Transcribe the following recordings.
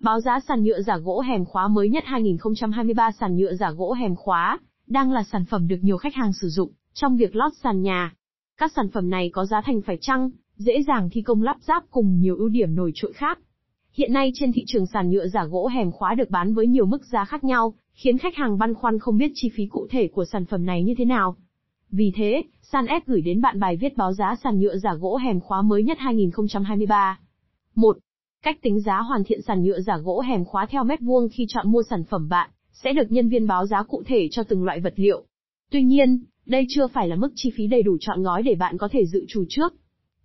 Báo giá sàn nhựa giả gỗ hẻm khóa mới nhất 2023 sàn nhựa giả gỗ hẻm khóa, đang là sản phẩm được nhiều khách hàng sử dụng trong việc lót sàn nhà. Các sản phẩm này có giá thành phải chăng, dễ dàng thi công lắp ráp cùng nhiều ưu điểm nổi trội khác. Hiện nay trên thị trường sàn nhựa giả gỗ hẻm khóa được bán với nhiều mức giá khác nhau, khiến khách hàng băn khoăn không biết chi phí cụ thể của sản phẩm này như thế nào. Vì thế, San S gửi đến bạn bài viết báo giá sàn nhựa giả gỗ hẻm khóa mới nhất 2023. 1. Cách tính giá hoàn thiện sàn nhựa giả gỗ hẻm khóa theo mét vuông khi chọn mua sản phẩm bạn sẽ được nhân viên báo giá cụ thể cho từng loại vật liệu. Tuy nhiên, đây chưa phải là mức chi phí đầy đủ chọn gói để bạn có thể dự trù trước.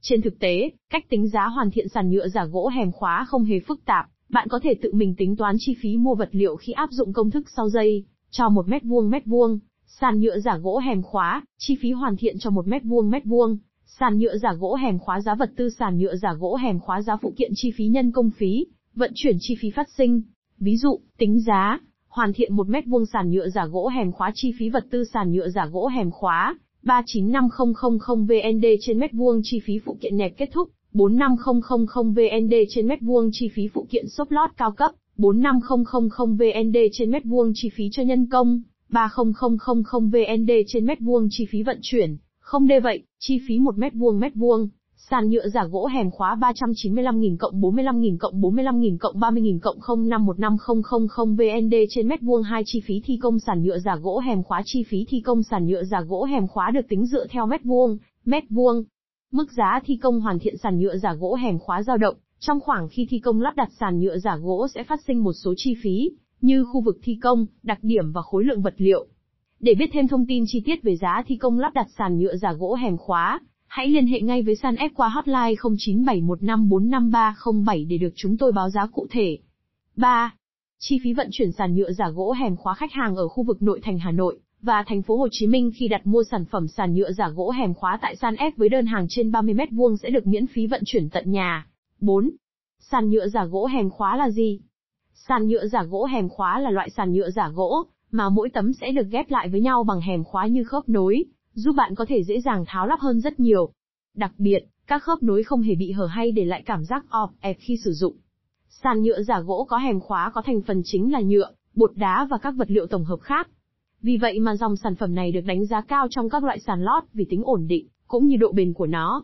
Trên thực tế, cách tính giá hoàn thiện sàn nhựa giả gỗ hẻm khóa không hề phức tạp, bạn có thể tự mình tính toán chi phí mua vật liệu khi áp dụng công thức sau dây, cho một mét vuông mét vuông, sàn nhựa giả gỗ hẻm khóa, chi phí hoàn thiện cho một mét vuông mét vuông, sàn nhựa giả gỗ hẻm khóa giá vật tư sàn nhựa giả gỗ hẻm khóa giá phụ kiện chi phí nhân công phí, vận chuyển chi phí phát sinh. Ví dụ, tính giá, hoàn thiện một mét vuông sàn nhựa giả gỗ hẻm khóa chi phí vật tư sàn nhựa giả gỗ hẻm khóa, 395000 VND trên mét vuông chi phí phụ kiện nẹp kết thúc, 45000 VND trên mét vuông chi phí phụ kiện xốp lót cao cấp, 45000 VND trên mét vuông chi phí cho nhân công, 30000 VND trên mét vuông chi phí vận chuyển. Không đê vậy, chi phí 1 mét vuông mét vuông, sàn nhựa giả gỗ hẻm khóa 395.000 cộng 45.000 cộng 45.000 cộng 30.000 cộng 051500 VND trên mét vuông 2 chi phí thi công sàn nhựa giả gỗ hẻm khóa chi phí thi công sàn nhựa giả gỗ hẻm khóa được tính dựa theo mét vuông, mét vuông. Mức giá thi công hoàn thiện sàn nhựa giả gỗ hẻm khóa dao động, trong khoảng khi thi công lắp đặt sàn nhựa giả gỗ sẽ phát sinh một số chi phí, như khu vực thi công, đặc điểm và khối lượng vật liệu. Để biết thêm thông tin chi tiết về giá thi công lắp đặt sàn nhựa giả gỗ hẻm khóa, hãy liên hệ ngay với San F qua hotline 0971545307 để được chúng tôi báo giá cụ thể. 3. Chi phí vận chuyển sàn nhựa giả gỗ hẻm khóa khách hàng ở khu vực nội thành Hà Nội và thành phố Hồ Chí Minh khi đặt mua sản phẩm sàn nhựa giả gỗ hẻm khóa tại San F với đơn hàng trên 30 m2 sẽ được miễn phí vận chuyển tận nhà. 4. Sàn nhựa giả gỗ hẻm khóa là gì? Sàn nhựa giả gỗ hẻm khóa là loại sàn nhựa giả gỗ mà mỗi tấm sẽ được ghép lại với nhau bằng hẻm khóa như khớp nối, giúp bạn có thể dễ dàng tháo lắp hơn rất nhiều. Đặc biệt, các khớp nối không hề bị hở hay để lại cảm giác ọp ẹp khi sử dụng. Sàn nhựa giả gỗ có hẻm khóa có thành phần chính là nhựa, bột đá và các vật liệu tổng hợp khác. Vì vậy mà dòng sản phẩm này được đánh giá cao trong các loại sàn lót vì tính ổn định, cũng như độ bền của nó.